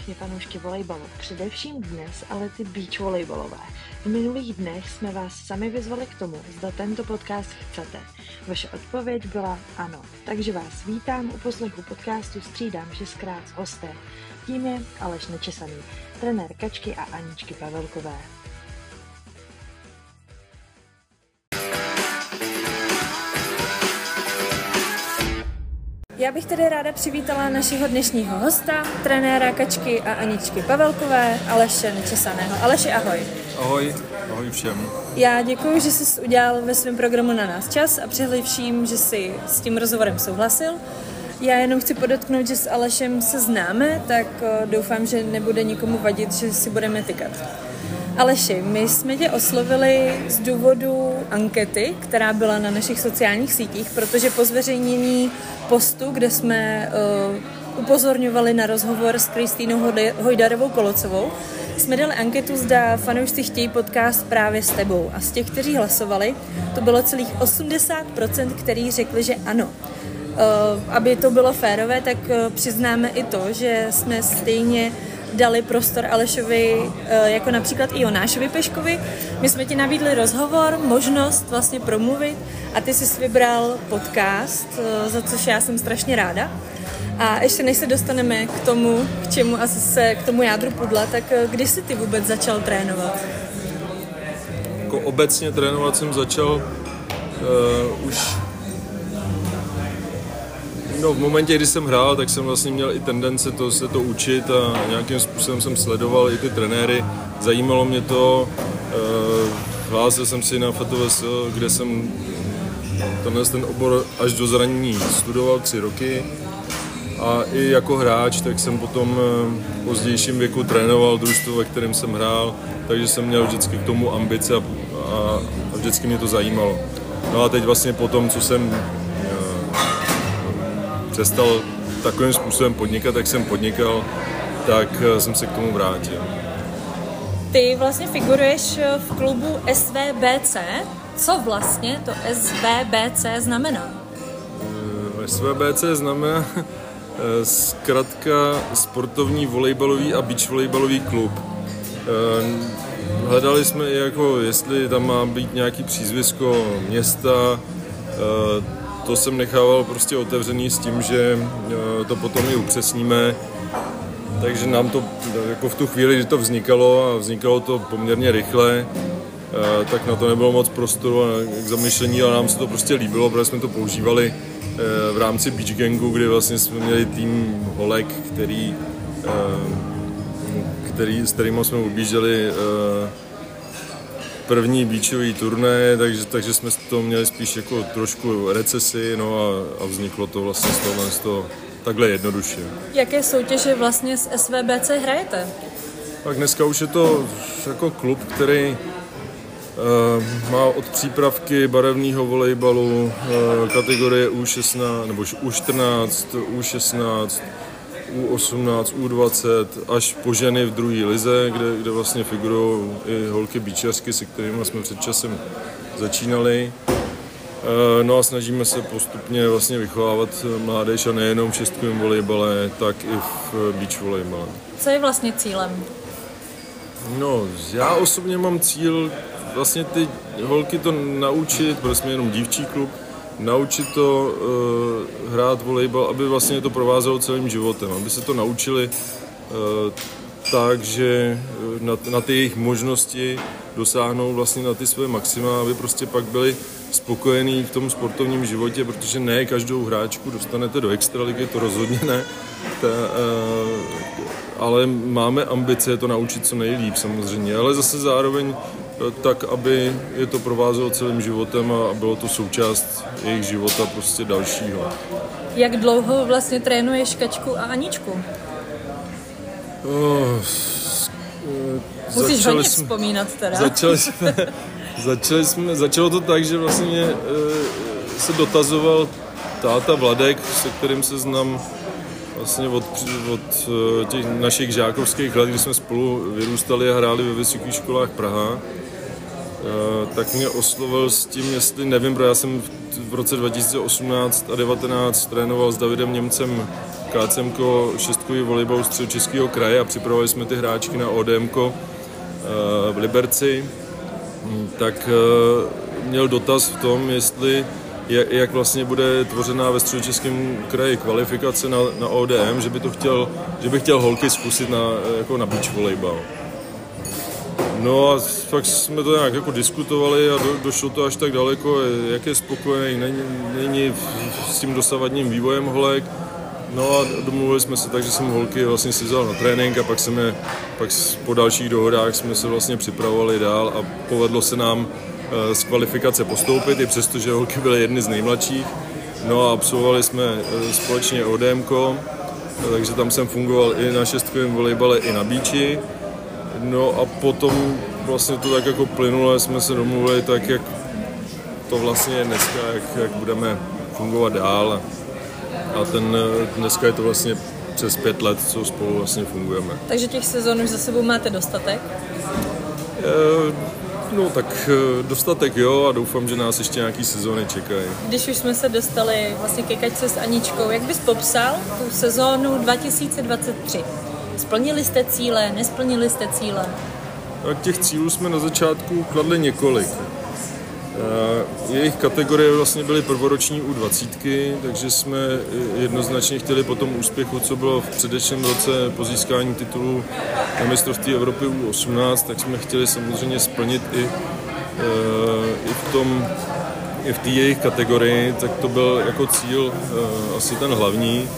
všechny fanoušky volejbalu, především dnes ale ty beach volejbalové. V minulých dnech jsme vás sami vyzvali k tomu, zda tento podcast chcete. Vaše odpověď byla ano, takže vás vítám u poslechu podcastu Střídám šestkrát s hostem. Tím je Aleš Nečesaný, trenér Kačky a Aničky Pavelkové. Já bych tedy ráda přivítala našeho dnešního hosta, trenéra Kačky a Aničky Pavelkové, Aleše Nečesaného. Aleši, ahoj. Ahoj, ahoj všem. Já děkuji, že jsi udělal ve svém programu na nás čas a vším, že jsi s tím rozhovorem souhlasil. Já jenom chci podotknout, že s Alešem se známe, tak eh, doufám, že nebude nikomu vadit, že si budeme tykat. Aleši, my jsme tě oslovili z důvodu ankety, která byla na našich sociálních sítích, protože po zveřejnění postu, kde jsme uh, upozorňovali na rozhovor s Kristýnou Hojdarovou Kolocovou, jsme dali anketu, zda fanoušci chtějí podcast právě s tebou. A z těch, kteří hlasovali, to bylo celých 80%, kteří řekli, že ano. Uh, aby to bylo férové, tak uh, přiznáme i to, že jsme stejně dali prostor Alešovi, eh, jako například i Jonášovi Peškovi. My jsme ti nabídli rozhovor, možnost vlastně promluvit a ty jsi vybral podcast, eh, za což já jsem strašně ráda. A ještě než se dostaneme k tomu, k čemu asi se, k tomu jádru pudla, tak eh, kdy jsi ty vůbec začal trénovat? Jako obecně trénovat jsem začal uh, už No, v momentě, kdy jsem hrál, tak jsem vlastně měl i tendence to, se to učit a nějakým způsobem jsem sledoval i ty trenéry. Zajímalo mě to, uh, hlásil jsem si na FTVS, kde jsem tenhle ten obor až do zranění studoval tři roky a i jako hráč, tak jsem potom eh, v pozdějším věku trénoval družstvo, ve kterém jsem hrál, takže jsem měl vždycky k tomu ambice a, a vždycky mě to zajímalo. No a teď vlastně po tom, co jsem přestal takovým způsobem podnikat, jak jsem podnikal, tak eh, jsem se k tomu vrátil. Ty vlastně figuruješ eh, v klubu SVBC. Co vlastně to SVBC znamená? Eh, SVBC znamená zkrátka sportovní volejbalový a beach volejbalový klub. Hledali jsme jako, jestli tam má být nějaký přízvisko města, to jsem nechával prostě otevřený s tím, že eh, to potom i upřesníme. Takže nám to jako v tu chvíli, kdy to vznikalo a vznikalo to poměrně rychle, eh, tak na to nebylo moc prostoru k zamyšlení, ale nám se to prostě líbilo, protože jsme to používali eh, v rámci Beach Gangu, kdy vlastně jsme měli tým holek, který, který, s kterými jsme objížděli první beachový turné, takže, takže jsme to měli spíš jako trošku recesi, no a, a vzniklo to vlastně z toho, z toho takhle jednoduše. Jaké soutěže vlastně s SVBC hrajete? Tak dneska už je to jako klub, který uh, má od přípravky barevného volejbalu uh, kategorie U16 nebo U14, U16, u18, U20 až po ženy v druhé lize, kde, kde vlastně figurují i holky bíčařky, se kterými jsme před časem začínali. Eh, no a snažíme se postupně vlastně vychovávat mládež a nejenom v šestkovém volejbale, tak i v beach volejbale. Co je vlastně cílem? No, já osobně mám cíl vlastně ty holky to naučit, protože jsme jenom dívčí klub, naučit to uh, hrát volejbal, aby vlastně to provázelo celým životem, aby se to naučili uh, tak, že eh, na, na ty jejich možnosti dosáhnou vlastně na ty své maxima, aby prostě pak byli spokojení v tom sportovním životě, protože ne každou hráčku dostanete do extraligy, to rozhodně ne, ta, uh, ale máme ambice to naučit co nejlíp samozřejmě, ale zase zároveň tak, aby je to provázelo celým životem a bylo to součást jejich života prostě dalšího. Jak dlouho vlastně trénuješ Kačku a Aničku? Oh, Musíš hodně jsme, vzpomínat teda. Začali jsme, začali jsme, začalo to tak, že vlastně e, se dotazoval táta Vladek, se kterým se znám vlastně od, od eh, těch našich žákovských let, kdy jsme spolu vyrůstali a hráli ve vysokých školách Praha Eh, tak mě oslovil s tím, jestli nevím, protože já jsem v roce 2018 a 2019 trénoval s Davidem Němcem KCM šestkový volejbal středočeského kraje a připravovali jsme ty hráčky na ODM v Liberci, hm, tak měl dotaz v tom, jestli jak, jak vlastně bude tvořená ve středočeském kraji kvalifikace na, na ODM, že by to chtěl, že by chtěl holky zkusit na, jako na beach volejbal. No a pak jsme to nějak jako diskutovali a do, došlo to až tak daleko, jak je spokojený, není, není s tím dosavadním vývojem holek. No a domluvili jsme se tak, že jsem holky vlastně si vzal na trénink a pak, jsme, pak po dalších dohodách jsme se vlastně připravovali dál a povedlo se nám Eh, z kvalifikace postoupit, i přesto, že holky byly jedny z nejmladších. No a absolvovali jsme eh, společně ODM, takže tam jsem fungoval i na šestkovém volejbale, i na bíči. No a potom vlastně to tak jako plynulo, jsme se domluvili tak, jak to vlastně je dneska, jak, jak budeme fungovat dál. A ten, dneska je to vlastně přes pět let, co spolu vlastně fungujeme. Takže těch sezon už za sebou máte dostatek? No tak eh, dostatek jo a doufám, že nás ještě nějaký sezóny čekají. Když už jsme se dostali vlastně ke kačce s Aničkou, jak bys popsal tu sezónu 2023? Splnili jste cíle, nesplnili jste cíle? No, těch cílů jsme na začátku kladli několik. Eh, jejich kategorie vlastně byly prvoroční u 20, takže jsme jednoznačně chtěli po tom úspěchu, co bylo v předešlém roce po získání titulu na mistrovství Evropy u 18, tak jsme chtěli samozřejmě splnit i, eh, i v tom i v té jejich kategorii, tak to byl jako cíl eh, asi ten hlavní.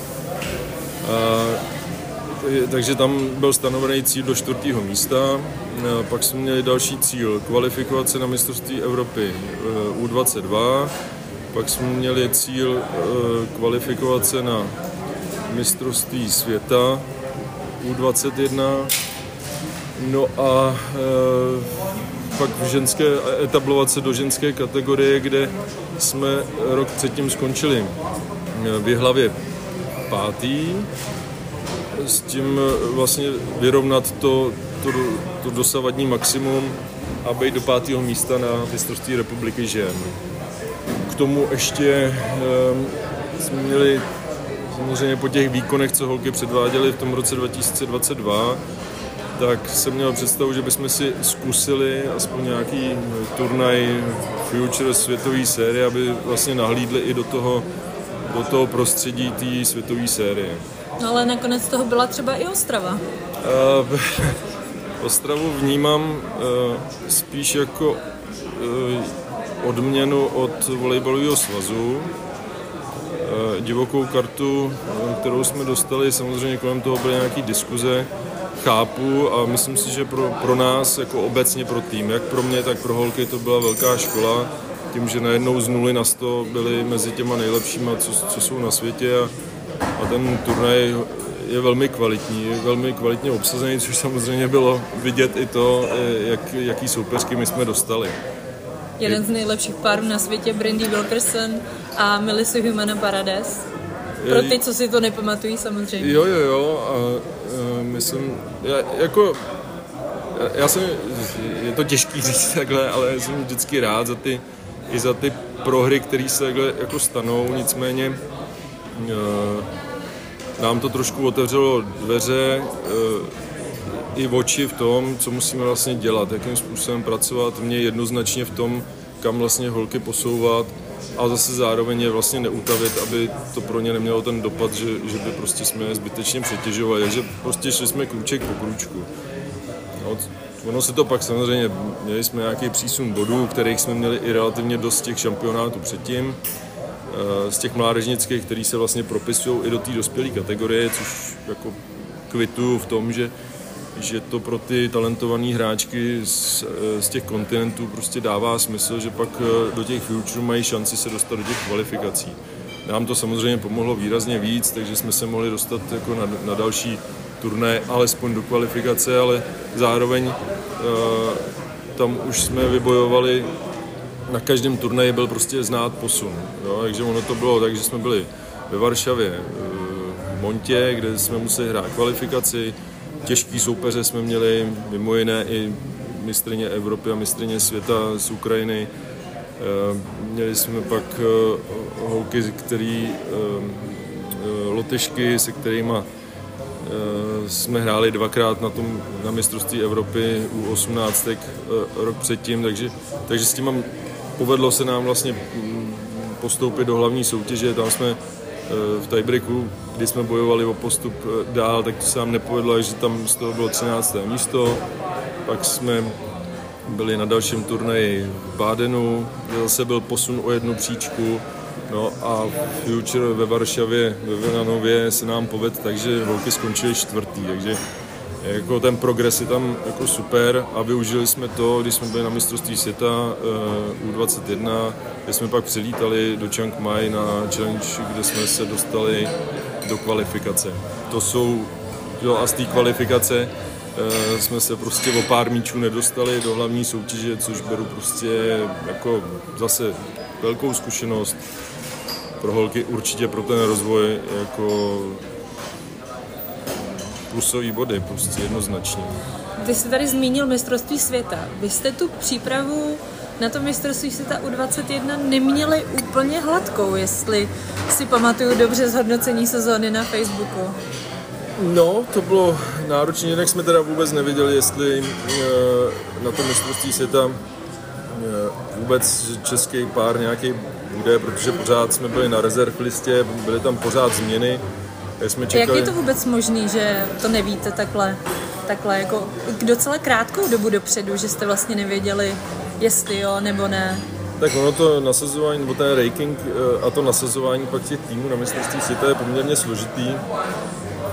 A takže tam byl stanovený cíl do čtvrtého místa. Pak jsme měli další cíl, kvalifikovat se na mistrovství Evropy eh, U22. Pak jsme měli cíl eh, kvalifikovat se na mistrovství světa U21. No a eh, pak v ženské, etablovat se do ženské kategorie, kde jsme rok předtím skončili v Jihlavě pátý s tím eh, vlastně vyrovnat to, to, to dosavadní maximum a být do pátého místa na mistrovství republiky žen. K tomu ještě um, jsme měli samozřejmě po těch výkonech, co holky předváděly v tom roce 2022, tak jsem měl představu, že bychom si zkusili aspoň nějaký turnaj Future světové série, aby vlastně nahlídli i do toho, do toho prostředí té světové série. No ale nakonec toho byla třeba i Ostrava. Uh, Ostravu vnímám uh, spíš jako uh, odměnu od volejbalového svazu. Uh, divokou kartu, uh, kterou jsme dostali, samozřejmě kolem toho byly nějaké diskuze, chápu a myslím si, že pro, pro nás, jako obecně pro tým, jak pro mě, tak pro holky to byla velká škola, tím, že najednou z nuly na 100 byli mezi těma nejlepšíma, co, co jsou na světě a a ten turnaj je velmi kvalitní, velmi kvalitně obsazený, což samozřejmě bylo vidět i to, eh, jak, jaký soupeřky my jsme dostali. Jeden z nejlepších párů na světě, Brandy Wilkerson a Melissa Humana Parades. Pro ty, co si to nepamatují samozřejmě. Jo, jo, jo. A, a myslím, já, jako, já jsem, je to těžký říct takhle, ale jsem vždycky rád za ty, i za ty prohry, které se takhle jako stanou, nicméně uh, nám to trošku otevřelo dveře eh, i oči v tom, co musíme vlastně dělat, jakým způsobem pracovat. Mě jednoznačně v tom, kam vlastně holky posouvat a zase zároveň je vlastně neutavit, aby to pro ně nemělo ten dopad, že, že by prostě jsme je zbytečně přetěžovali, že prostě šli jsme krůček po krůčku. No, ono se to pak samozřejmě, měli jsme nějaký přísun bodů, kterých jsme měli i relativně dost těch šampionátů předtím, z těch mládežnických, který se vlastně propisují i do té dospělé kategorie, což jako kvitu v tom, že že to pro ty talentované hráčky z, z těch kontinentů prostě dává smysl, že pak eh, do těch future mají šanci se dostat do těch kvalifikací. Nám to samozřejmě pomohlo výrazně víc, takže jsme se mohli dostat jako na, na další turné, alespoň do kvalifikace, ale zároveň uh, tam už jsme vybojovali na každém turnaji byl prostě znát posun. Jo? Takže ono to bylo tak, že jsme byli ve Varšavě, eh, v Montě, kde jsme museli hrát kvalifikaci. Těžký soupeře jsme měli, mimo jiné i mistrně Evropy a mistrně světa z Ukrajiny. Eh, měli jsme pak eh, holky, který Lotyšky, se kterými jsme hráli dvakrát na, tom, na mistrovství Evropy u 18 rok předtím, takže, takže s tím povedlo se nám vlastně mm, postoupit do hlavní soutěže, tam jsme v tiebreaku, kdy jsme bojovali o postup dál, tak to se nám nepovedlo, že tam z toho bylo 13. místo. Pak jsme byli na dalším turnaji v Bádenu, kde zase byl posun o jednu příčku. No a Future ve Varšavě, ve Venanově se nám povedl, takže holky skončily čtvrtý, takže jako ten progres je tam jako super a využili jsme to, když jsme byli na mistrovství světa uh, U21, kde jsme pak přilítali do Chiang Mai na challenge, kde jsme se dostali do kvalifikace. To jsou, jo, a z té kvalifikace uh, jsme se prostě o pár míčů nedostali do hlavní soutěže, což beru prostě jako zase velkou zkušenost pro holky, určitě pro ten rozvoj jako plusové body, prostě jednoznačně. Vy jste tady zmínil mistrovství světa. Vy jste tu přípravu na to mistrovství světa U21 neměli úplně hladkou, jestli si pamatuju dobře zhodnocení sezóny na Facebooku. No, to bylo náročné, jinak jsme teda vůbec nevěděli, jestli e, na to mistrovství světa e, vůbec český pár nějaký bude, protože pořád jsme byli na rezerv listě, byly tam pořád změny, jsme čekali... Jak je to vůbec možné, že to nevíte takhle, takhle jako docela krátkou dobu dopředu, že jste vlastně nevěděli, jestli jo nebo ne? Tak ono to nasazování, nebo ten ranking eh, a to nasazování pak těch týmů na mistrovství světa je poměrně složitý.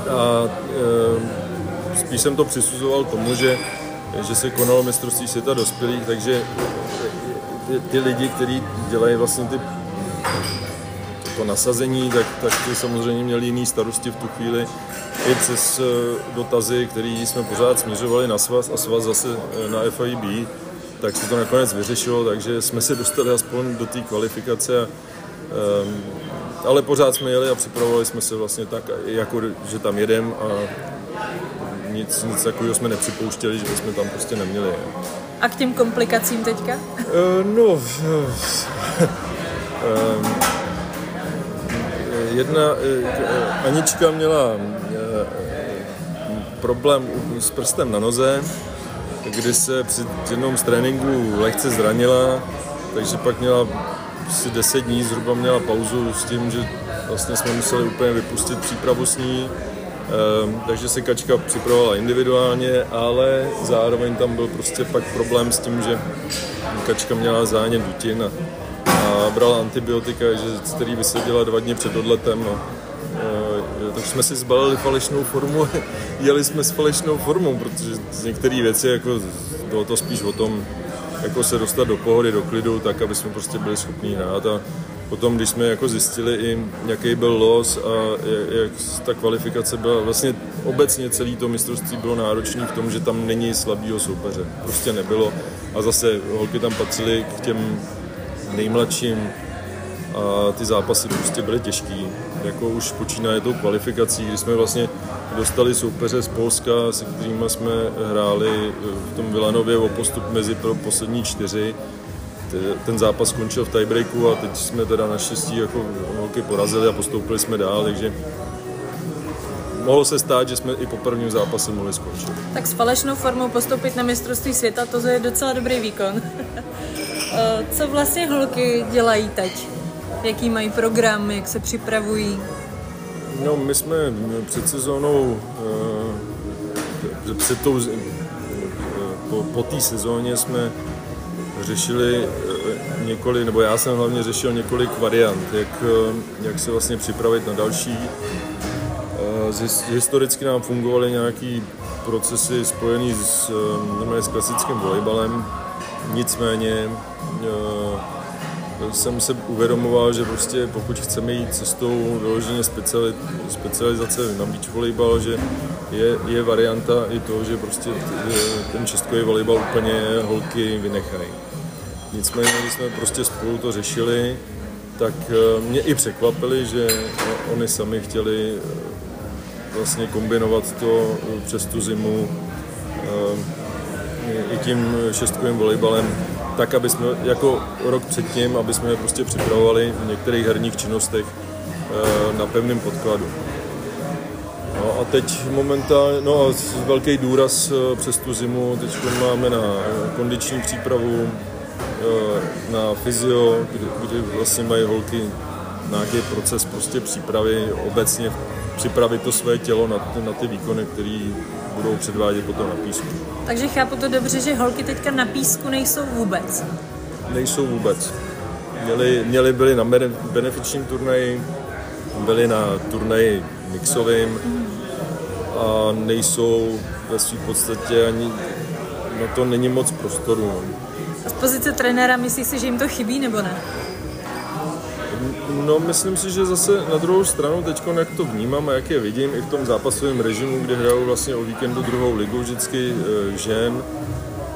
A e, spíš jsem to přisuzoval tomu, že, že se konalo mistrovství světa dospělých, takže ty, ty lidi, kteří dělají vlastně ty to nasazení, tak, tak ty samozřejmě měli jiný starosti v tu chvíli i přes eh, dotazy, které jsme pořád směřovali na svaz a svaz zase eh, na FIB, tak se to nakonec vyřešilo, takže jsme se dostali aspoň do té kvalifikace. Um, ale pořád jsme jeli a připravovali jsme se vlastně tak, jako že tam jedem a nic, nic takového jsme nepřipouštěli, že jsme tam prostě neměli. A k těm komplikacím teďka? Uh, no, um, jedna, eh, Anička měla eh, problém s prstem na noze, kdy se při jednom z tréninku lehce zranila, takže pak měla asi 10 dní zhruba měla pauzu s tím, že vlastně jsme museli úplně vypustit přípravu s ní, ehm, takže se Kačka připravovala individuálně, ale zároveň tam byl prostě pak problém s tím, že Kačka měla zánět dutin a a brala antibiotika, že, který vyseděla dva dny před odletem. No. E, tak jsme si zbalili falešnou formu, jeli jsme s falešnou formou, protože některé věci jako bylo to spíš o tom, jako se dostat do pohody, do klidu, tak, aby jsme prostě byli schopni hrát a potom, když jsme jako zjistili i, jaký byl los a jak ta kvalifikace byla, vlastně obecně celý to mistrovství bylo náročné v tom, že tam není slabýho soupeře. Prostě nebylo. A zase holky tam patřily k těm nejmladším a ty zápasy prostě byly těžký. Jako už počínaje tou kvalifikací, kdy jsme vlastně dostali soupeře z Polska, se kterými jsme hráli v tom Vilanově o postup mezi pro poslední čtyři. Ten zápas skončil v tiebreaku a teď jsme teda naštěstí jako holky porazili a postoupili jsme dál, takže mohlo se stát, že jsme i po prvním zápase mohli skončit. Tak s falešnou formou postoupit na mistrovství světa, to je docela dobrý výkon. Eh, co vlastně holky dělají teď? Jaký mají program, jak se připravují? No, my jsme před sezónou, eh, před tou, eh, po, po té sezóně jsme řešili několik, nebo já jsem hlavně řešil několik variant, jak, jak se vlastně připravit na další. Historicky nám fungovaly nějaké procesy spojené s, s klasickým volejbalem, nicméně jsem se uvědomoval, že prostě pokud chceme jít cestou vyloženě speciali, specializace na beach volejbal, že je, je varianta i to, že prostě ten čestkový volejbal úplně holky vynechají. Nicméně, když jsme prostě spolu to řešili, tak eh, mě i překvapili, že oni sami chtěli eh, vlastně kombinovat to přes tu zimu eh, i tím šestkovým volejbalem tak, aby jsme jako rok předtím, aby jsme je prostě připravovali v některých herních činnostech eh, na pevném podkladu. No a teď momentálně, no a velký důraz eh, přes tu zimu, teď máme na kondiční přípravu, eh, na fyzio, kdy vlastně mají holky nějaký proces prostě přípravy, obecně připravit to své tělo na, ty, na ty výkony, které budou předvádět potom na písku. Takže chápu to dobře, že holky teďka na písku nejsou vůbec. Nejsou vůbec. Měli, měli byli na benefičním turnaji, byli na turnaji mixovým a nejsou ve své podstatě ani na to není moc prostoru. A z pozice trenéra myslíš si, že jim to chybí nebo ne? No, myslím si, že zase na druhou stranu teď, jak to vnímám a jak je vidím i v tom zápasovém režimu, kde hrajou vlastně o víkendu druhou ligu vždycky e, žen,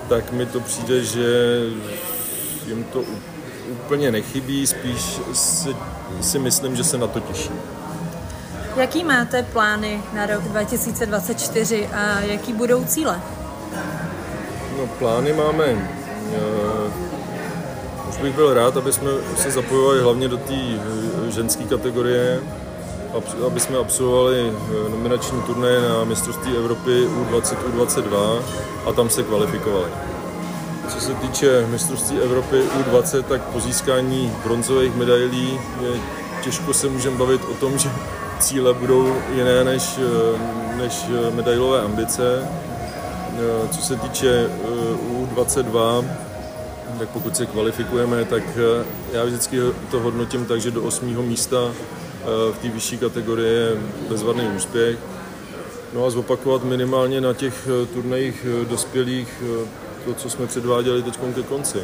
tak mi to přijde, že jim to úplně nechybí, spíš si, si myslím, že se na to těší. Jaký máte plány na rok 2024 a jaký budou cíle? No, plány máme. Uh, už bych byl rád, aby jsme se zapojovali hlavně do té eh, ženské kategorie, aby jsme absolvovali eh, nominační turné na mistrovství Evropy U20, U22 a tam se kvalifikovali. Co se týče mistrovství Evropy U20, tak po získání bronzových medailí je těžko se můžeme bavit o tom, že cíle budou jiné než, eh, než medailové ambice. Co se týče eh, U22, tak pokud se kvalifikujeme, tak já vždycky to hodnotím tak, že do osmého místa v té vyšší kategorii je bezvadný úspěch. No a zopakovat minimálně na těch turnajích dospělých to, co jsme předváděli teď ke konci.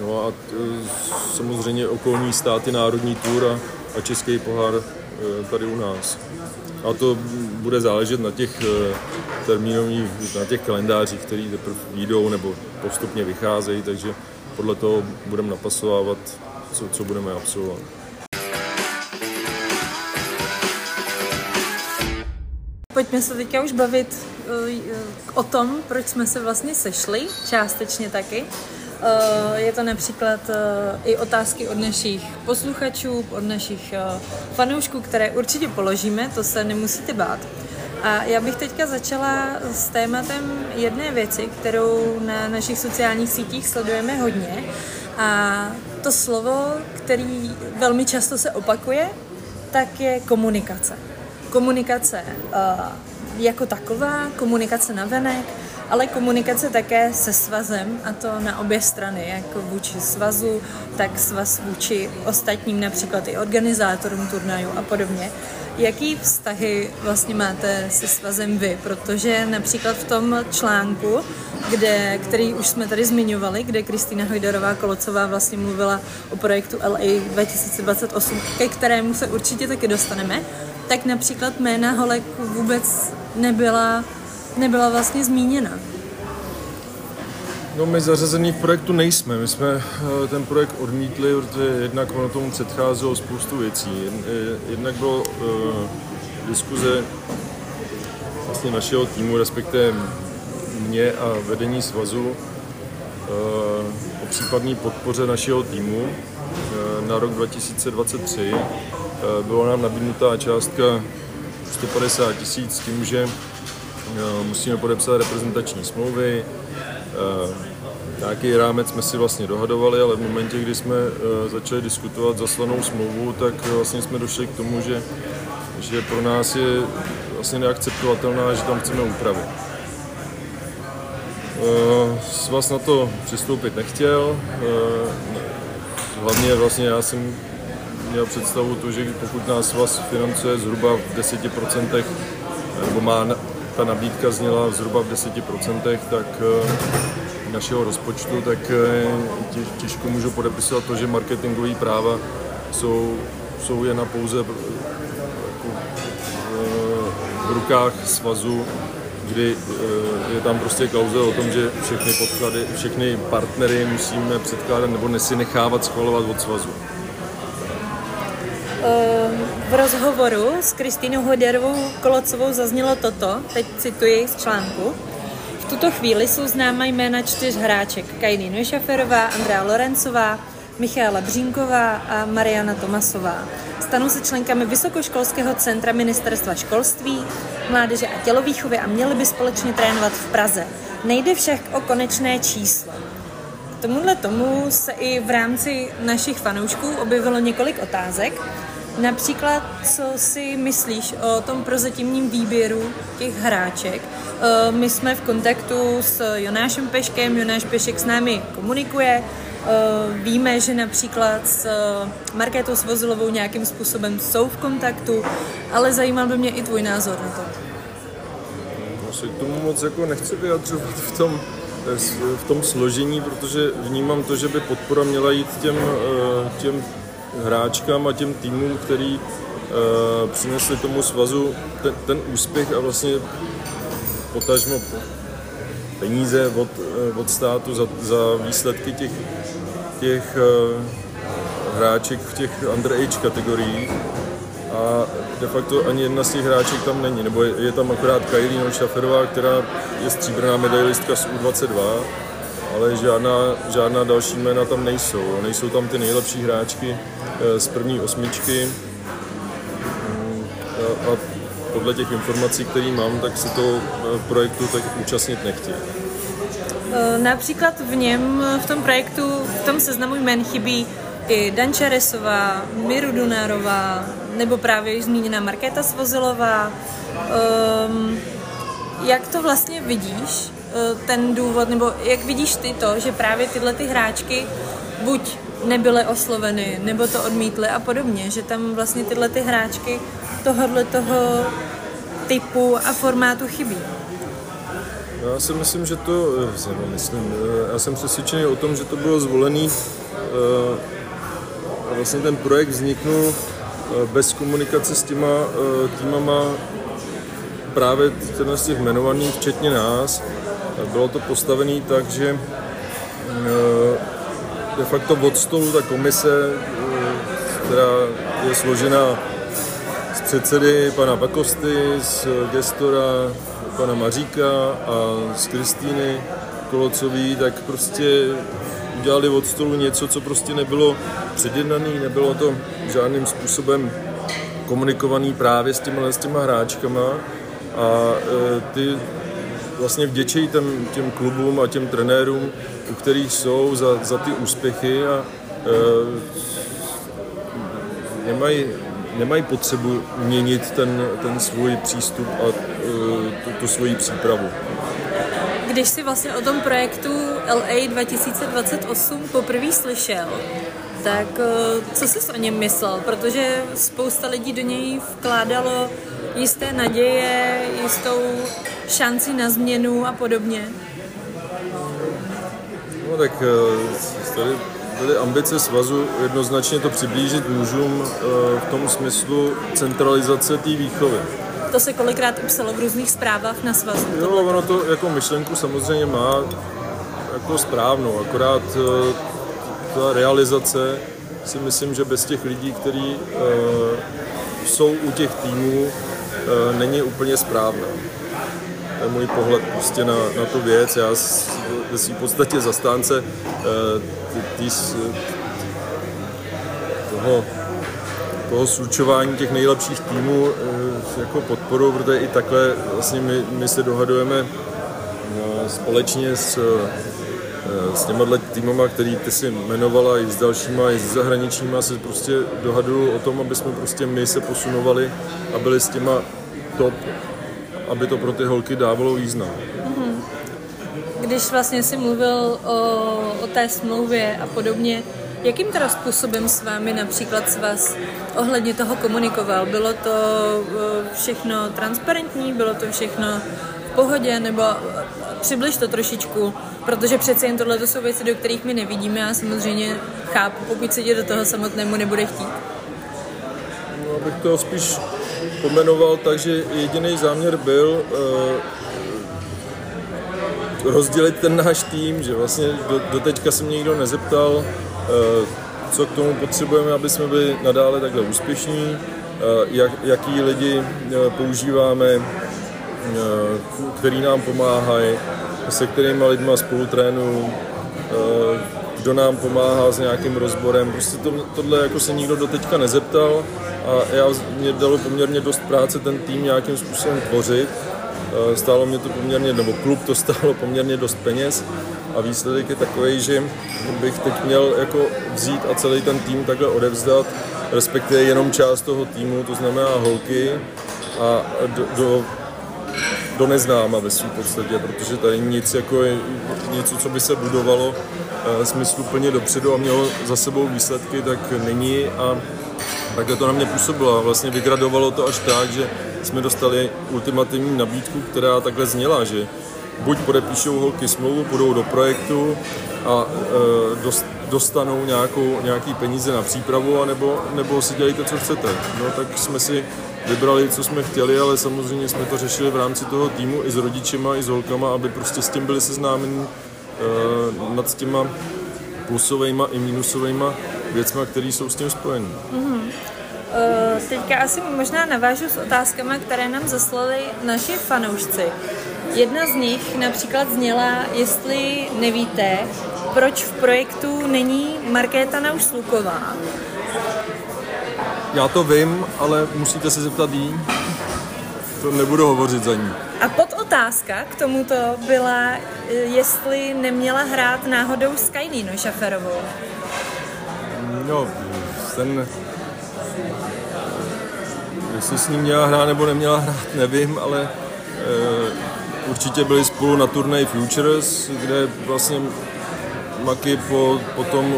No a samozřejmě okolní státy, národní tour a, a český pohár tady u nás. A to bude záležet na těch termínových, na těch kalendářích, které teprve výjdou nebo postupně vycházejí, takže podle toho budeme napasovávat, co, co budeme absolvovat. Pojďme se teďka už bavit uh, o tom, proč jsme se vlastně sešli, částečně taky. Uh, je to například uh, i otázky od našich posluchačů, od našich fanoušků, které určitě položíme, to se nemusíte bát. A já bych teďka začala s tématem jedné věci, kterou na našich sociálních sítích sledujeme hodně. A to slovo, který velmi často se opakuje, tak je komunikace komunikace uh, jako taková, komunikace na venek, ale komunikace také se svazem a to na obě strany, jako vůči svazu, tak svaz vůči ostatním, například i organizátorům turnaju a podobně. Jaký vztahy vlastně máte se svazem vy? Protože například v tom článku, kde, který už jsme tady zmiňovali, kde Kristýna Hojdarová Kolocová vlastně mluvila o projektu LA 2028, ke kterému se určitě taky dostaneme, tak například jména holek vůbec nebyla, nebyla vlastně zmíněna. No my zařazený v projektu nejsme. My jsme eh, ten projekt odmítli, protože jednak ono tomu předcházelo spoustu věcí. Jednak bylo uh, diskuze vlastně našeho týmu, respektive mě a vedení svazu uh, o případné podpoře našeho týmu uh, na rok 2023 Eh, bylo nám nabídnutá částka 150 tisíc s tím, že eh, musíme podepsat reprezentační smlouvy. Eh, nějaký rámec jsme si vlastně dohadovali, ale v momentě, kdy jsme začali diskutovat zaslanou smlouvu, tak vlastně jsme došli k tomu, že, že pro nás je vlastně neakceptovatelná, že tam chceme úpravy. Svaz na to přistoupit nechtěl, hlavně vlastně já jsem měl představu tu, že pokud nás vás financuje zhruba v 10%, nebo má ta nabídka zněla zhruba v 10%, tak eh, našeho rozpočtu, tak eh, těžko můžu podepisovat to, že marketingové práva jsou, jsou jen a pouze jako, eh, v rukách svazu, kdy je tam prostě klauze o tom, že všechny podklady, všechny partnery musíme předkládat nebo si nechávat schvalovat od svazu. Ehm, v rozhovoru s Kristýnou Hoderovou Kolocovou zaznělo toto, teď cituji z článku. V tuto chvíli jsou známa jména čtyř hráček. Kajny Nojšaferová, Andrea Lorencová, Michála Břínková a Mariana Tomasová. Stanou se členkami Vysokoškolského centra Ministerstva školství, mládeže a tělovýchovy a měli by společně trénovat v Praze. Nejde však o konečné číslo. K tomuhle tomu se i v rámci našich fanoušků objevilo několik otázek. Například, co si myslíš o tom prozatímním výběru těch hráček? Eh, my jsme v kontaktu s Jonášem Peškem, Jonáš Pešek s námi komunikuje, eh, Víme, že například s eh, Markétou Svozilovou nějakým způsobem jsou v kontaktu, ale zajímal by mě i tvůj názor na to. No, se k tomu moc jako nechci vyjadřovat v tom, v tom složení, protože vnímám to, že by podpora měla jít těm, těm hráčkám a těm týmům, který uh, přinesli tomu svazu ten, ten úspěch a vlastně potažmo peníze od, uh, od státu za, za výsledky těch, těch uh, hráček v těch underage kategoriích a de facto ani jedna z těch hráček tam není, nebo je, je tam akorát Kylie Šaferová, která je stříbrná medailistka z U22 ale žádná, žádná další jména tam nejsou. Nejsou tam ty nejlepší hráčky eh, z první osmičky mm, a, podle těch informací, které mám, tak si to eh, projektu tak účastnit nechtějí. Eh, například v něm, v tom projektu, v tom seznamu jmen chybí i Dan Čaresová, Miru Dunárová, nebo právě již zmíněná Markéta Svozilová. Um, jak to vlastně vidíš? Eh, ten důvod, nebo jak vidíš ty to, že právě tyhle ty hráčky buď nebyly osloveny, nebo to odmítly a podobně, že tam vlastně tyhle ty hráčky tohohle toho typu a formátu chybí. Já si myslím, že to, nebo myslím, eh, já jsem přesvědčený o tom, že to bylo zvolený eh, a vlastně ten projekt vzniknul bez komunikace s těma týmama právě z těch jmenovaných, včetně nás, bylo to postavené tak, že eh, de facto od stolu ta komise, eh, která je složena z předsedy pana Bakosty, z gestora pana Maříka a z Kristýny Kolocový, tak prostě udělali od stolu něco, co prostě nebylo předjednané, nebylo to žádným způsobem komunikovaný právě s těma, s těma hráčkama. A e, ty vlastně vděčí těm, těm klubům a těm trenérům, u kterých jsou za, za ty úspěchy a e, nemají, nemají potřebu měnit ten, ten svůj přístup a e, tu, tu svoji přípravu. Když jsi vlastně o tom projektu LA 2028 poprvé slyšel, tak e, co jsi o něm myslel? Protože spousta lidí do něj vkládalo jisté naděje, jistou šanci na změnu a podobně? No tak eh, tady byly ambice svazu jednoznačně to přiblížit mužům eh, v tom smyslu centralizace té výchovy. To se kolikrát psalo v různých zprávách na svazu. Jo, ono to jako myšlenku samozřejmě má jako správnou, akorát eh, ta realizace si myslím, že bez těch lidí, kteří jsou u těch týmů, není úplně správná je můj pohled prostě na, na tu věc. Já ve v podstatě zastánce eh, toho, toho slučování těch nejlepších týmů eh, jako podporu, protože i takhle vlastně my, my se dohadujeme eh, společně s, s těma týmama, který ty si jmenovala i s dalšíma, i s zahraničníma, se prostě dohaduju o tom, aby jsme prostě my se posunovali a byli s těma top aby to pro ty holky dávalo význam. Když vlastně si mluvil o, o té smlouvě a podobně, jakým teda způsobem s vámi například s vás ohledně toho komunikoval? Bylo to e, všechno transparentní, bylo to všechno v pohodě, nebo přibliž to trošičku, protože přece jen tohle jsou věci, do kterých my nevidíme a samozřejmě chápu, pokud se tě do toho samotnému nebude chtít. No, abych to spíš pomenoval tak, že jediný záměr byl uh, rozdělit ten náš tým, že vlastně do, teďka se mě nikdo nezeptal, uh, co k tomu potřebujeme, aby jsme byli nadále takhle úspěšní, uh, jak, jaký lidi uh, používáme, který nám pomáhají, se kterými lidmi spolu trénuju, uh, kdo nám pomáhá s nějakým rozborem. Prostě to, tohle jako se nikdo doteďka nezeptal a já, mě dalo poměrně dost práce ten tým nějakým způsobem tvořit. Eh, stálo mě to poměrně, nebo klub to stálo poměrně dost peněz a výsledek je takový, že bych teď měl jako vzít a celý ten tým takhle odevzdat, respektive jenom část toho týmu, to znamená holky a do, do do neznáma ve svém podstatě, protože tady nic jako je, něco, co by se budovalo e, smysluplně dopředu a mělo za sebou výsledky, tak není a takhle to na mě působilo. Vlastně vygradovalo to až tak, že jsme dostali ultimativní nabídku, která takhle zněla, že buď podepíšou holky smlouvu, půjdou do projektu a e, dost, dostanou nějakou, nějaký peníze na přípravu, anebo, nebo si dělejte, co chcete. No tak jsme si vybrali, co jsme chtěli, ale samozřejmě jsme to řešili v rámci toho týmu i s rodičima, i s holkama, aby prostě s tím byli seznámeni e, nad těma plusovými i minusovými věcmi, které jsou s tím spojené. Mm-hmm. Uh, teďka asi možná navážu s otázkami, které nám zaslali naši fanoušci. Jedna z nich například zněla, jestli nevíte, proč v projektu není Markéta Naušluková. Já to vím, ale musíte se zeptat jí. To nebudu hovořit za ní. A podotázka k tomuto byla, jestli neměla hrát náhodou s Kajlíno Šaferovou. No, ten... Jestli s ním měla hrát nebo neměla hrát, nevím, ale e, určitě byli spolu na turnaji Futures, kde vlastně Maki po, po tom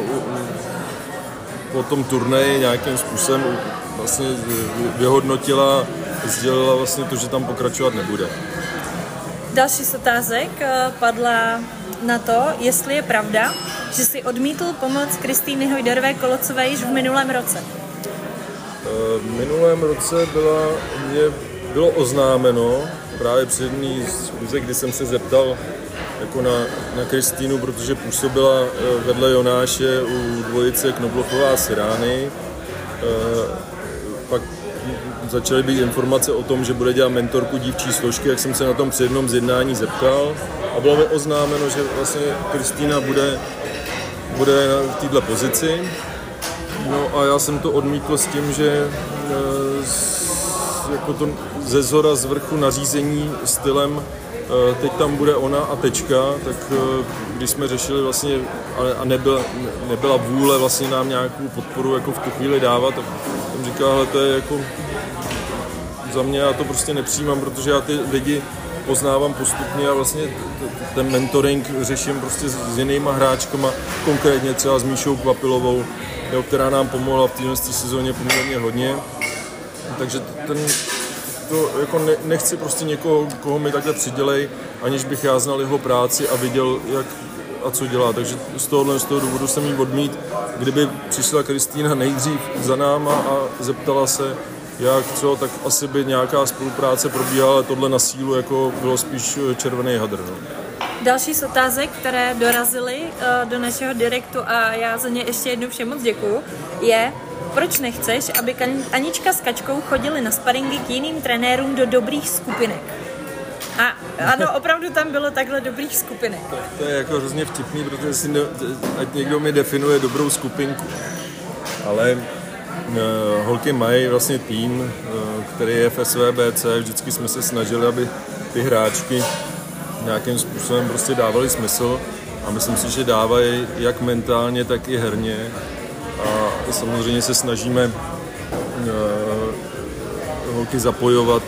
po tom turnaji nějakým způsobem vlastně vyhodnotila, sdělila vlastně to, že tam pokračovat nebude. Další z otázek eh, padla na to, jestli je pravda, že si odmítl pomoc Kristýny Hojderové Kolocové již v minulém roce. Eh, v minulém roce byla, mě bylo oznámeno právě před jedný schůze, kdy jsem se zeptal jako na, na Kristýnu, protože působila eh, vedle Jonáše u dvojice Knoblochová a Sirány. Eh, pak začaly být informace o tom, že bude dělat mentorku dívčí složky, jak jsem se na tom při jednom z jednání zeptal a bylo mi oznámeno, že vlastně Kristýna bude, bude v této pozici. No a já jsem to odmítl s tím, že eh, jako to ze zhora z vrchu nařízení stylem Eh, teď tam bude ona a tečka, tak eh, když jsme řešili vlastně a nebyla, nebyla vůle vlastně nám nějakou podporu jako v tu chvíli dávat, tak jsem říkal, hele, to je jako za mě já to prostě nepřijímám, protože já ty lidi poznávám postupně a vlastně ten mentoring řeším prostě s jinýma hráčkama, konkrétně třeba s Míšou Kvapilovou, jo, která nám pomohla v této sezóně poměrně hodně. Takže ten, to jako ne, nechci prostě někoho, koho mi takhle přidělej, aniž bych já znal jeho práci a viděl, jak a co dělá. Takže z tohohle z toho důvodu jsem jí odmít. Kdyby přišla Kristýna nejdřív za náma a zeptala se, jak co, tak asi by nějaká spolupráce probíhala, ale tohle na sílu jako bylo spíš červený hadr. No. Další z otázek, které dorazily uh, do našeho direktu a já za ně ještě jednou všem moc děkuju, je, proč nechceš, aby Anička s Kačkou chodili na sparingy k jiným trenérům do dobrých skupinek? A ano, opravdu tam bylo takhle dobrých skupinek. To, je jako hrozně vtipný, protože si ne, ať někdo mi definuje dobrou skupinku. Ale uh, holky mají vlastně tým, uh, který je v SVBC, vždycky jsme se snažili, aby ty hráčky nějakým způsobem prostě dávali smysl a myslím si, že dávají jak mentálně, tak i herně. A samozřejmě se snažíme uh, holky zapojovat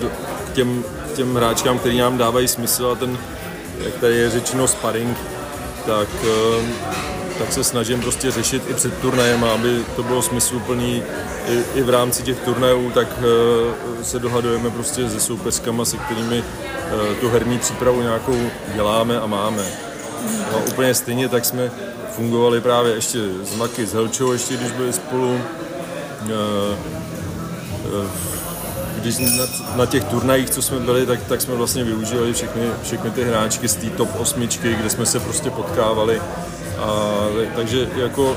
do, k těm, těm hráčkám, který nám dávají smysl a ten, jak tady je řečeno sparring, tak, uh, tak se snažím prostě řešit i před turnajem, aby to bylo smysluplný i, i v rámci těch turnajů, tak uh, se dohadujeme prostě se soupeřkama, se kterými uh, tu herní přípravu nějakou děláme a máme. No, úplně stejně tak jsme fungovali právě ještě s Maky, s Helčou, ještě když byli spolu. Eh, když na, na těch turnajích, co jsme byli, tak, tak jsme vlastně využili všechny, všechny ty hráčky z té top osmičky, kde jsme se prostě potkávali. A, takže jako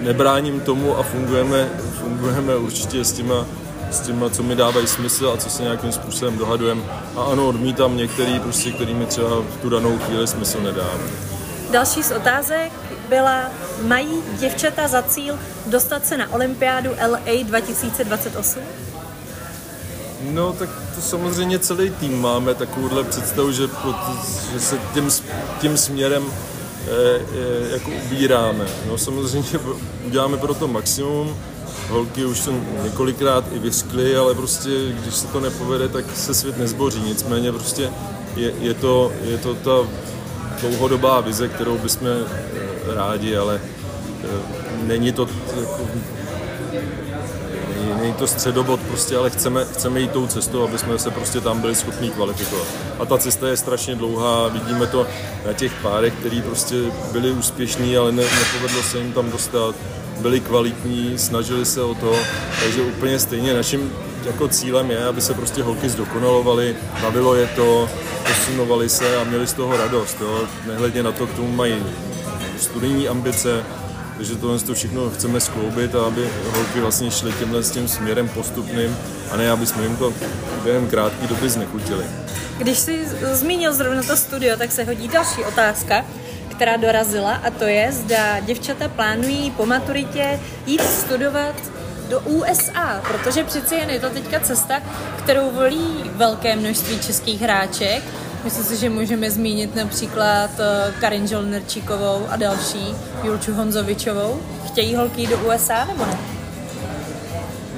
nebráním tomu a fungujeme, fungujeme určitě s těma, s těma, co mi dávají smysl a co se nějakým způsobem dohadujeme. A ano, odmítám některý, prostě, který mi třeba v tu danou chvíli smysl nedá. Další z otázek byla, mají děvčata za cíl dostat se na olympiádu LA 2028? No, tak to samozřejmě celý tým máme takovouhle představu, že, že se tím, tím směrem jako ubíráme. No, samozřejmě uděláme pro to maximum, holky už to několikrát i vyskly, ale prostě když se to nepovede, tak se svět nezboří. Nicméně prostě je, je, to, je to ta dlouhodobá vize, kterou bychom eh, rádi, ale není to jako není to středobod prostě, ale chceme, chceme jít tou cestou, aby jsme se prostě tam byli schopni kvalifikovat. A ta cesta je strašně dlouhá, vidíme to na těch párech, který prostě byli úspěšní, ale ne, nepovedlo se jim tam dostat, byli kvalitní, snažili se o to, takže úplně stejně naším jako cílem je, aby se prostě holky zdokonalovaly, bavilo je to, posunovali se a měli z toho radost. Jo. Nehledně na to, k tomu mají studijní ambice, takže tohle to všechno chceme skloubit a aby holky vlastně šly tímhle s tím směrem postupným a ne, aby jsme jim to během krátké doby znechutili. Když jsi zmínil zrovna to studio, tak se hodí další otázka, která dorazila a to je, zda děvčata plánují po maturitě jít studovat do USA, protože přeci jen je to teďka cesta, kterou volí velké množství českých hráček Myslím si, že můžeme zmínit například eh, Karin Žolnerčíkovou a další, Julču Honzovičovou. Chtějí holky do USA nebo ne?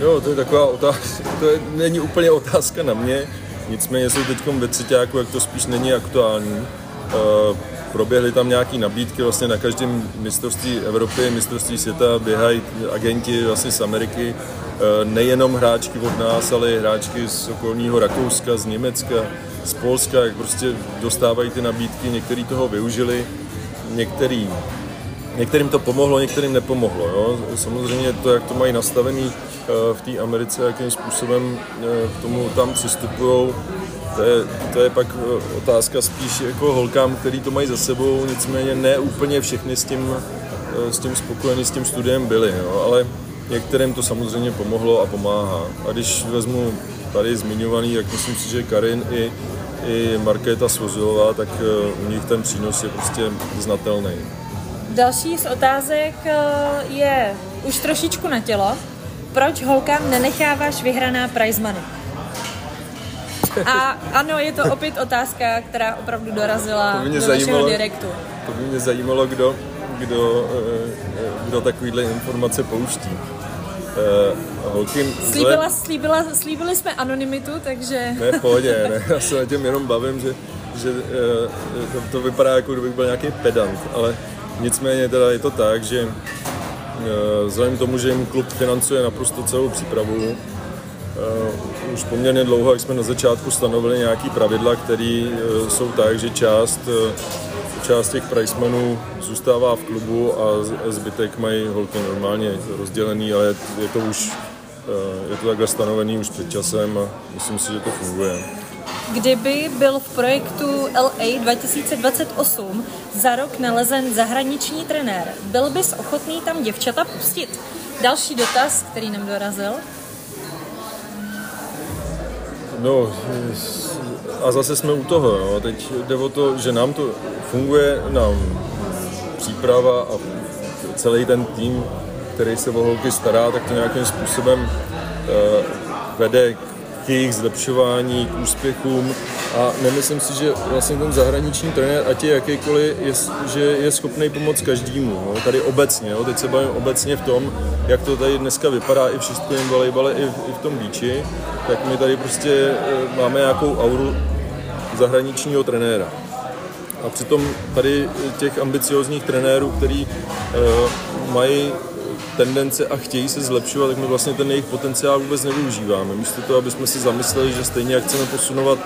No, to je taková otázka, to je, není úplně otázka na mě, nicméně jsou teď ve třetíku, jak to spíš není aktuální. Uh, proběhly tam nějaké nabídky vlastně na každém mistrovství Evropy, mistrovství světa, běhají agenti vlastně z Ameriky, uh, nejenom hráčky od nás, ale i hráčky z okolního Rakouska, z Německa, z Polska, jak prostě dostávají ty nabídky, někteří toho využili, některý, některým to pomohlo, některým nepomohlo. Jo? Samozřejmě to, jak to mají nastavený eh, v té Americe, jakým způsobem eh, k tomu tam přistupují, to je, to je pak eh, otázka spíš jako holkám, který to mají za sebou, nicméně ne úplně všechny s tím, s tím spokojení, s tím studiem byli, jo? ale některým to samozřejmě pomohlo a pomáhá. A když vezmu tady zmiňovaný, jak myslím si, že Karin i, i Markéta Svozilová, tak eh, u nich ten přínos je prostě znatelný. Další z otázek eh, je už trošičku na tělo. Proč holkám nenecháváš vyhraná prize money? A ano, je to opět otázka, která opravdu dorazila to mě do zajímalo, našeho direktu. To by mě zajímalo, kdo, kdo, eh, kdo takovýhle informace pouští. Uh, holky... Slíbila, slíbila, slíbili jsme anonymitu, takže... Ne, v pohodě, ne, já se na těm jenom bavím, že, že uh, to, to vypadá jako kdybych byl nějaký pedant, ale nicméně teda je to tak, že uh, vzhledem k tomu, že jim klub financuje naprosto celou přípravu, uh, už poměrně dlouho, jak jsme na začátku stanovili nějaký pravidla, které uh, jsou tak, že část uh, část těch pricemanů zůstává v klubu a zbytek mají holky normálně rozdělený, ale je to už eh, je to takhle stanovený už před časem a myslím si, že to funguje. Kdyby byl v projektu LA 2028 za rok nalezen zahraniční trenér, byl bys ochotný tam děvčata pustit? Další dotaz, který nám dorazil. No, a zase jsme u toho. No. Teď jde o to, že nám to funguje, nám příprava a celý ten tým, který se o holky stará, tak to nějakým způsobem uh, vede k jejich zlepšování, k úspěchům a nemyslím si, že vlastně ten zahraniční trenér, ať je jakýkoliv, je, že je schopný pomoct každému. No. Tady obecně, no. teď se bavím obecně v tom, jak to tady dneska vypadá i v šestkovém volejbale, i v, i v tom bíči, tak my tady prostě eh, máme nějakou auru zahraničního trenéra. A přitom tady těch ambiciozních trenérů, který uh, mají tendence a chtějí se zlepšovat, tak my vlastně ten jejich potenciál vůbec nevyužíváme. Místo toho, aby jsme si zamysleli, že stejně jak chceme posunovat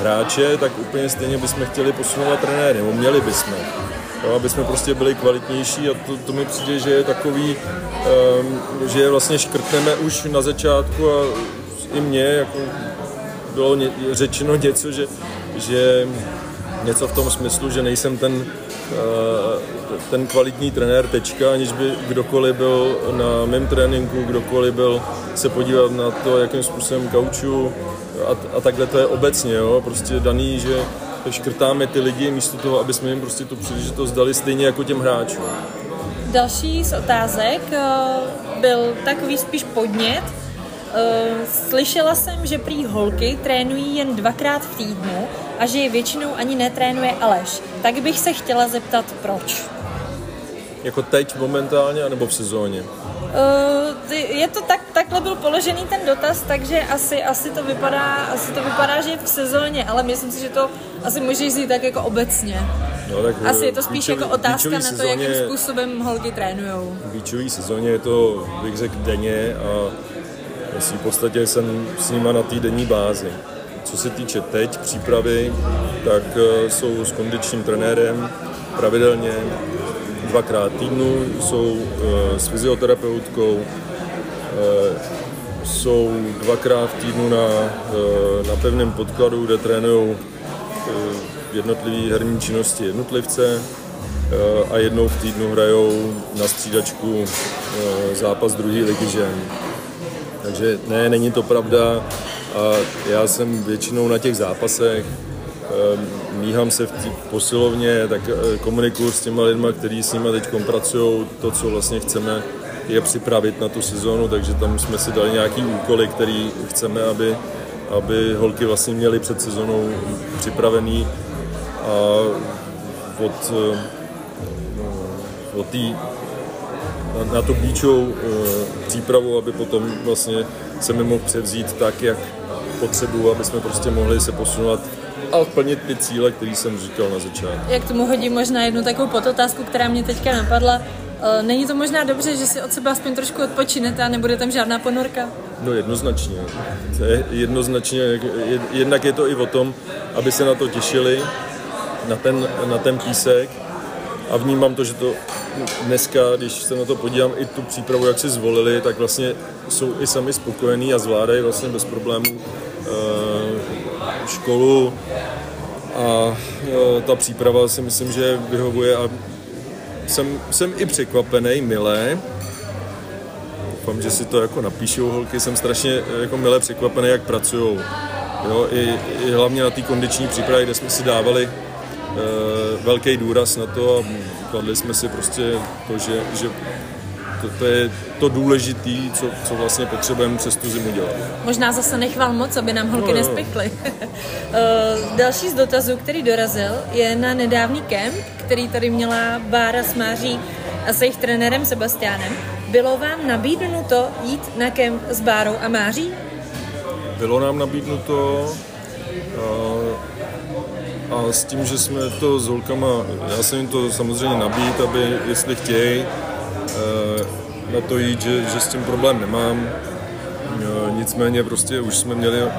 hráče, tak úplně stejně bychom chtěli posunovat trenéry, nebo měli bychom. Jo, aby jsme prostě byli kvalitnější a to, to mi přijde, že je takový, um, že je vlastně škrtneme už na začátku a i mě jako bylo ně, řečeno něco, že, že něco v tom smyslu, že nejsem ten, eh, ten kvalitní trenér tečka, aniž by kdokoliv byl na mém tréninku, kdokoliv byl se podívat na to, jakým způsobem kauču a, a takhle to je obecně, jo? prostě daný, že škrtáme ty lidi místo toho, aby jsme jim prostě tu příležitost dali stejně jako těm hráčům. Další z otázek eh, byl takový spíš podnět. Eh, slyšela jsem, že prý holky trénují jen dvakrát v týdnu a že je většinou ani netrénuje Aleš. Tak bych se chtěla zeptat, proč? Jako teď momentálně, anebo v sezóně? Uh, je to tak, takhle byl položený ten dotaz, takže asi, asi, to vypadá, asi to vypadá, že je v sezóně, ale myslím si, že to asi můžeš říct tak jako obecně. No, tak asi je to spíš klíčový, jako otázka na to, sezóně, jakým způsobem holky trénujou. V klíčové sezóně je to, bych řekl, denně a v podstatě jsem s nima na týdenní bázi. Co se týče teď přípravy, tak eh, jsou s kondičním trenérem pravidelně dvakrát týdnu, jsou uh, s fyzioterapeutkou, uh, jsou dvakrát v týdnu na, uh, na pevném podkladu, kde trénují jednotlivé herní činnosti jednotlivce a jednou v týdnu hrajou na střídačku zápas druhé ligy žen. Takže ne, není to pravda. A já jsem většinou na těch zápasech, míhám se v té posilovně, tak eh, komunikuju s těma lidma, kteří s nimi teď pracují, to, co vlastně chceme, je připravit na tu sezónu, takže tam jsme si dali nějaký úkoly, který chceme, aby, aby holky vlastně měly před sezónou připravený. A od, eh, od tý, na, na tu klíčovou eh, přípravu, aby potom vlastně se mi mohl převzít tak, jak potřebuju, aby jsme prostě mohli se posunovat a plnit ty cíle, které jsem říkal na začátku. Jak tomu hodím možná jednu takovou podotázku, která mě teďka napadla. E, není to možná dobře, že si od sebe aspoň trošku odpočinete a nebude tam žádná ponorka? No jednoznačně. To je jednoznačně, jednak je to i o tom, aby se na to těšili, na ten, na ten písek a vnímám to, že to dneska, když se na to podívám, i tu přípravu, jak si zvolili, tak vlastně jsou i sami spokojení a zvládají vlastně bez problémů školu a ta příprava si myslím, že vyhovuje a jsem, jsem i překvapený, milé. Doufám, že si to jako napíšou holky, jsem strašně jako milé překvapený, jak pracují. Jo, i, i hlavně na té kondiční přípravě, kde jsme si dávali uh, velký důraz na to a kladli jsme si prostě to, že, že to, to je to důležité, co, co vlastně potřebujeme přes tu zimu dělat. Možná zase nechval moc, aby nám holky no, nespekly. Eh, další z dotazů, který dorazil, je na nedávný kemp, který tady měla Bára Smáří a se jejich trenérem Sebastiánem. Bylo vám nabídnuto jít na kemp s Bárou a Máří? Bylo nám nabídnuto a, a s tím, že jsme to s holkama, já jsem jim to samozřejmě nabít, aby jestli chtějí, Eh, na to jít, že, že s tím problém nemám. Eh, nicméně prostě už jsme měli eh,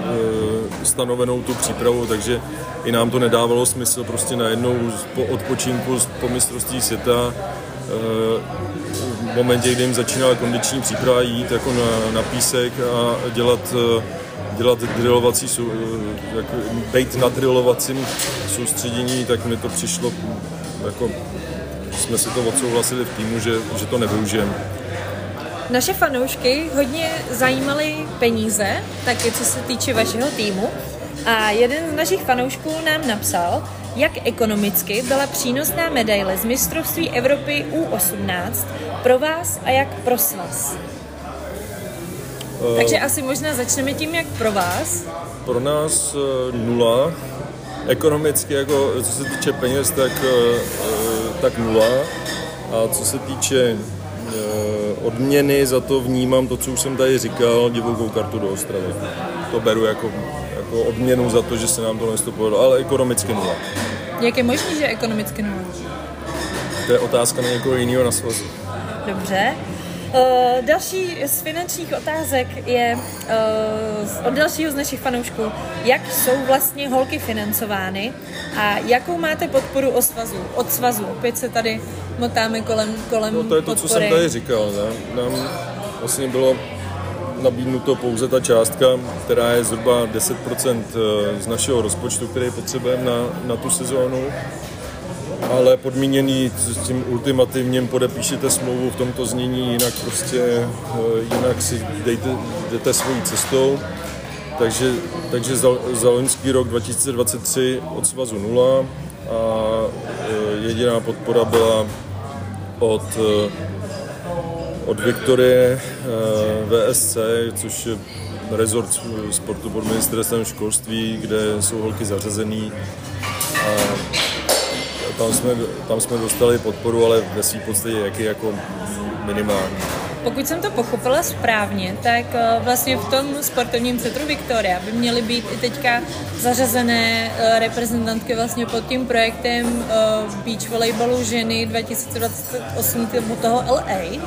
stanovenou tu přípravu, takže i nám to nedávalo smysl prostě najednou po odpočinku po mistrovství světa v momentě, kdy jim začínala kondiční příprava jít jako na, na písek a dělat, dělat drillovací, jak, být na drillovacím soustředění, tak mi to přišlo jako jsme si to odsouhlasili v týmu, že, že to nevyužijeme. Naše fanoušky hodně zajímaly peníze, taky co se týče vašeho týmu. A jeden z našich fanoušků nám napsal, jak ekonomicky byla přínosná medaile z mistrovství Evropy U18 pro vás a jak pro svaz. Uh, Takže asi možná začneme tím, jak pro vás. Pro nás uh, nula. Ekonomicky, jako co se týče peněz, tak uh, tak nula. A co se týče eh, odměny, za to vnímám to, co už jsem tady říkal, divokou kartu do Ostravy. To beru jako, jako odměnu za to, že se nám to nestopovalo, ale ekonomicky nula. Jak je možné, že ekonomicky nula? To je otázka na někoho jiného na svazu. Dobře. Uh, další z finančních otázek je uh, od dalšího z našich fanoušků, jak jsou vlastně holky financovány a jakou máte podporu od svazu? Od svazu. Opět se tady motáme kolem, kolem no, to je to, podpory. co jsem tady říkal. Ne? Nám vlastně bylo nabídnuto pouze ta částka, která je zhruba 10% eh, z našeho rozpočtu, který potřebujeme na, na tu sezónu ale podmíněný s tím ultimativním podepíšete smlouvu v tomto znění, jinak prostě, eh, jinak si dejte, jdete svojí cestou. takže, takže za, za loňský rok 2023 od svazu nula a e, jediná podpora byla od, e, od Viktorie VSC, což je rezort sportu pod ministerstvem školství, kde jsou holky zařazený. A tam jsme, tam jsme dostali podporu, ale ve svým podstatě jaký jako minimální. Pokud jsem to pochopila správně, tak eh, vlastně v tom sportovním centru Victoria by měly být i teďka zařazené eh, reprezentantky vlastně pod tím projektem eh, beach volleyballu ženy 2028 toho LA.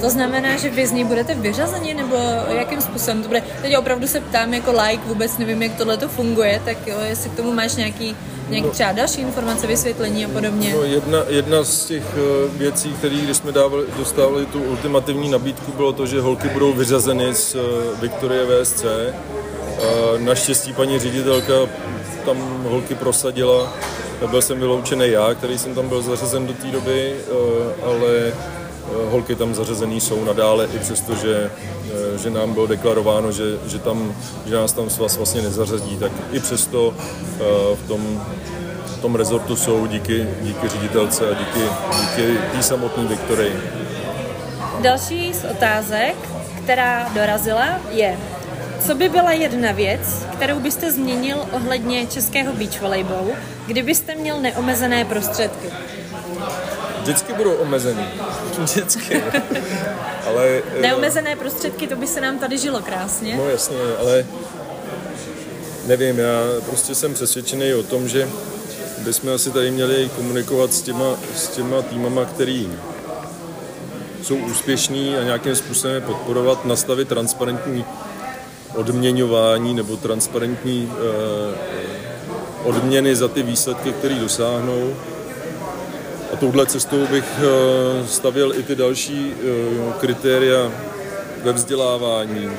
To znamená, že vy z ní budete vyřazeni, nebo jakým způsobem to bude? Teď opravdu se ptám jako like, vůbec nevím, jak tohle to funguje, tak jo, jestli k tomu máš nějaký nějaký no. třeba další informace, vysvětlení a podobně? No, jedna, jedna z těch uh, věcí, které když jsme dávali, dostávali tu ultimativní nabídku, bylo to, že holky budou vyřazeny z uh, Viktorie VSC. Uh, naštěstí paní ředitelka tam holky prosadila. Byl jsem vyloučený já, který jsem tam byl zařazen do té doby, ale holky tam zařazený jsou nadále, i přesto, že, že nám bylo deklarováno, že, že, tam, že nás tam svaz vlastně nezařadí, tak i přesto v tom tom rezortu jsou díky, díky ředitelce a díky, díky té samotné Viktorii. Další z otázek, která dorazila, je, co by byla jedna věc, kterou byste změnil ohledně českého beach volleyballu, kdybyste měl neomezené prostředky? Vždycky budou omezený. Vždycky. ale, eh, Neomezené prostředky, to by se nám tady žilo krásně. No jasně, ale nevím, já prostě jsem přesvědčený o tom, že bychom asi tady měli komunikovat s těma, s těma týmama, který jsou úspěšní a nějakým způsobem podporovat, nastavit transparentní odměňování nebo transparentní eh, odměny za ty výsledky, které dosáhnou. A touhle cestou bych eh, stavěl i ty další eh, kritéria ve vzdělávání,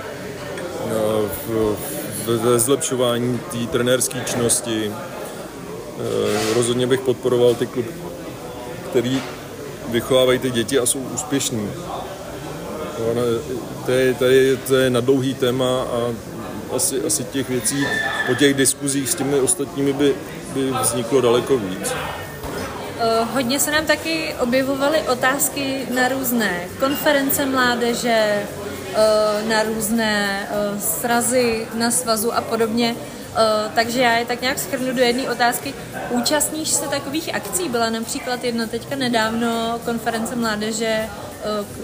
v, ve zlepšování té trenérské činnosti, Eh, rozhodně bych podporoval ty kluby, který vychovávají ty děti a jsou úspěšní. To je, to je, to je na dlouhý téma a asi, asi těch věcí po těch diskuzích s těmi ostatními by, by vzniklo daleko víc. Eh, hodně se nám taky objevovaly otázky na různé konference mládeže, eh, na různé srazy na svazu a podobně. Takže já je tak nějak schrnu do jedné otázky. Účastníš se takových akcí? Byla například jedna teďka nedávno konference mládeže.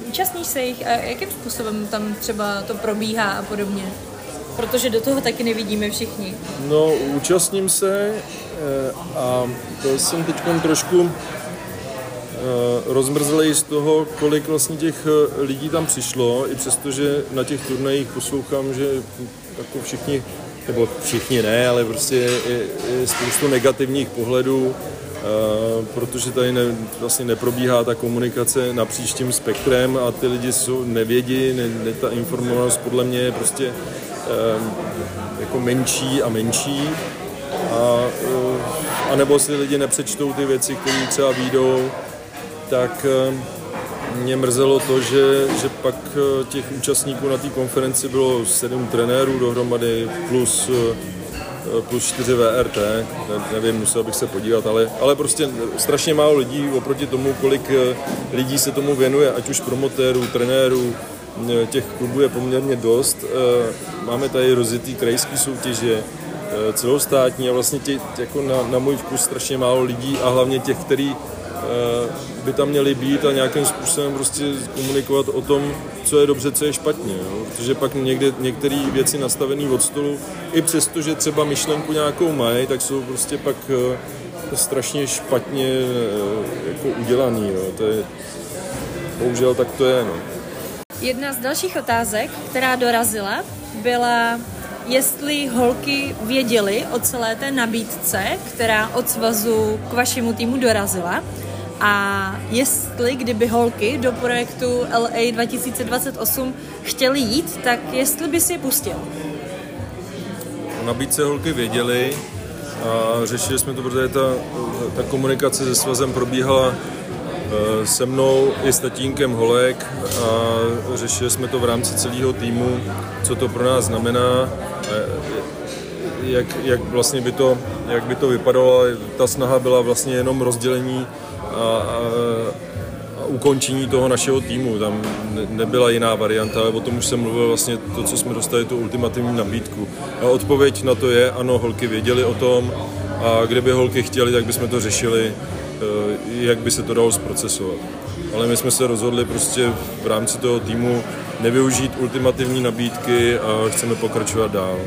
Účastníš se jich a jakým způsobem tam třeba to probíhá a podobně? Protože do toho taky nevidíme všichni. No, účastním se eh, a to jsem teď trošku rozmrzlej z toho, kolik vlastně těch lidí tam přišlo, i přesto, že na těch turnajích poslouchám, že jako všichni nebo všichni ne, ale prostě je, je, spoustu negativních pohledů, protože tady ne, vlastně neprobíhá ta komunikace napříč tím spektrem a ty lidi jsou nevědí, ne, ne, ta informovanost podle mě je prostě jako menší a menší a, a nebo si lidi nepřečtou ty věci, které třeba výjdou, tak uh, mě mrzelo to, že, že pak eh, těch účastníků na té konferenci bylo sedm trenérů dohromady plus eh, plus 4 VRT, ne, nevím, musel bych se podívat, ale, ale prostě strašně málo lidí oproti tomu, kolik eh, lidí se tomu věnuje, ať už promotérů, trenérů, těch klubů je poměrně dost. Máme tady rozjetý krajský soutěže, celostátní a vlastně tě, jako na, na můj vkus strašně málo lidí a hlavně těch, který Eh, by tam měli být a nějakým způsobem prostě komunikovat o tom, co je dobře, co je špatně. Jo? Protože pak někde, některé věci nastavené od stolu, i přesto, že třeba myšlenku nějakou mají, tak jsou prostě pak eh, strašně špatně eh, jako udělaný. Jo? To je, bohužel tak to je. No. Jedna z dalších otázek, která dorazila, byla jestli holky věděly o celé té nabídce, která od svazu k vašemu týmu dorazila a jestli, kdyby holky do projektu LA 2028 chtěly jít, tak jestli by si je pustil? O nabídce holky věděli a řešili jsme to, protože ta, ta komunikace se svazem probíhala e, se mnou i s tatínkem Holek a řešili jsme to v rámci celého týmu, co to pro nás znamená jak, jak vlastně by to, jak by to vypadalo. Ta snaha byla vlastně jenom rozdělení a, a, a ukončení toho našeho týmu. Tam nebyla jiná varianta, ale o tom už jsem mluvil vlastně to, co jsme dostali, tu ultimativní nabídku. A odpověď na to je, ano, holky věděli o tom a kdyby holky chtěli, tak bychom to řešili, eh, jak by se to dalo zprocesovat. Ale my jsme se rozhodli prostě v rámci toho týmu nevyužít ultimativní nabídky a chceme pokračovat dál.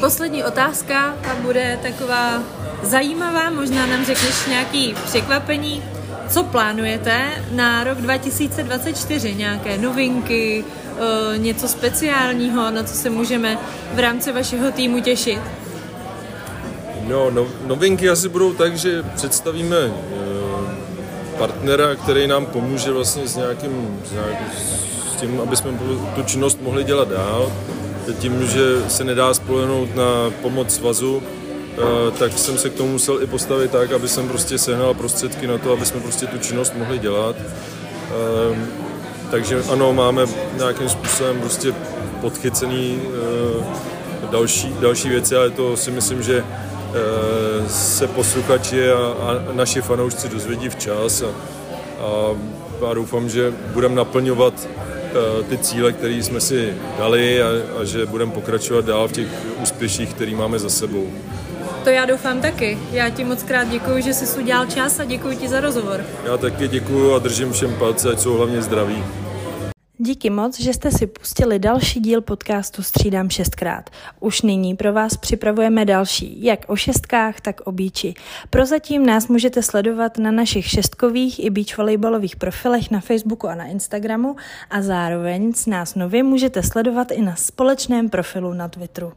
Poslední otázka a bude taková zajímavá, možná nám řekneš nějaký překvapení. Co plánujete na rok 2024? Nějaké novinky, eh, něco speciálního, na co se můžeme v rámci vašeho týmu těšit? No, no novinky asi budou tak, že představíme eh, partnera, který nám pomůže vlastně s nějakým, s, nějakým, tím, aby jsme tu činnost mohli dělat dál tím, že se nedá spolehnout na pomoc svazu, eh, tak jsem se k tomu musel i postavit tak, aby jsem prostě sehnal prostředky na to, aby jsme prostě tu činnost mohli dělat. Ehm, takže ano, máme nějakým způsobem prostě podchycený eh, další, další věci, ale to si myslím, že eh, se posluchači a, a naši fanoušci dozvědí včas a, a, a doufám, že budeme naplňovat ty cíle, které jsme si dali a, a že budeme pokračovat dál v těch úspěších, které máme za sebou. To já doufám taky. Já ti moc krát děkuji, že jsi udělal čas a děkuji ti za rozhovor. Já taky děkuji a držím všem palce, ať jsou hlavně zdraví. Díky moc, že jste si pustili další díl podcastu Střídám šestkrát. Už nyní pro vás připravujeme další, jak o šestkách, tak o bíči. Prozatím nás můžete sledovat na našich šestkových i beach volejbalových profilech na Facebooku a na Instagramu a zároveň s nás nově můžete sledovat i na společném profilu na Twitteru.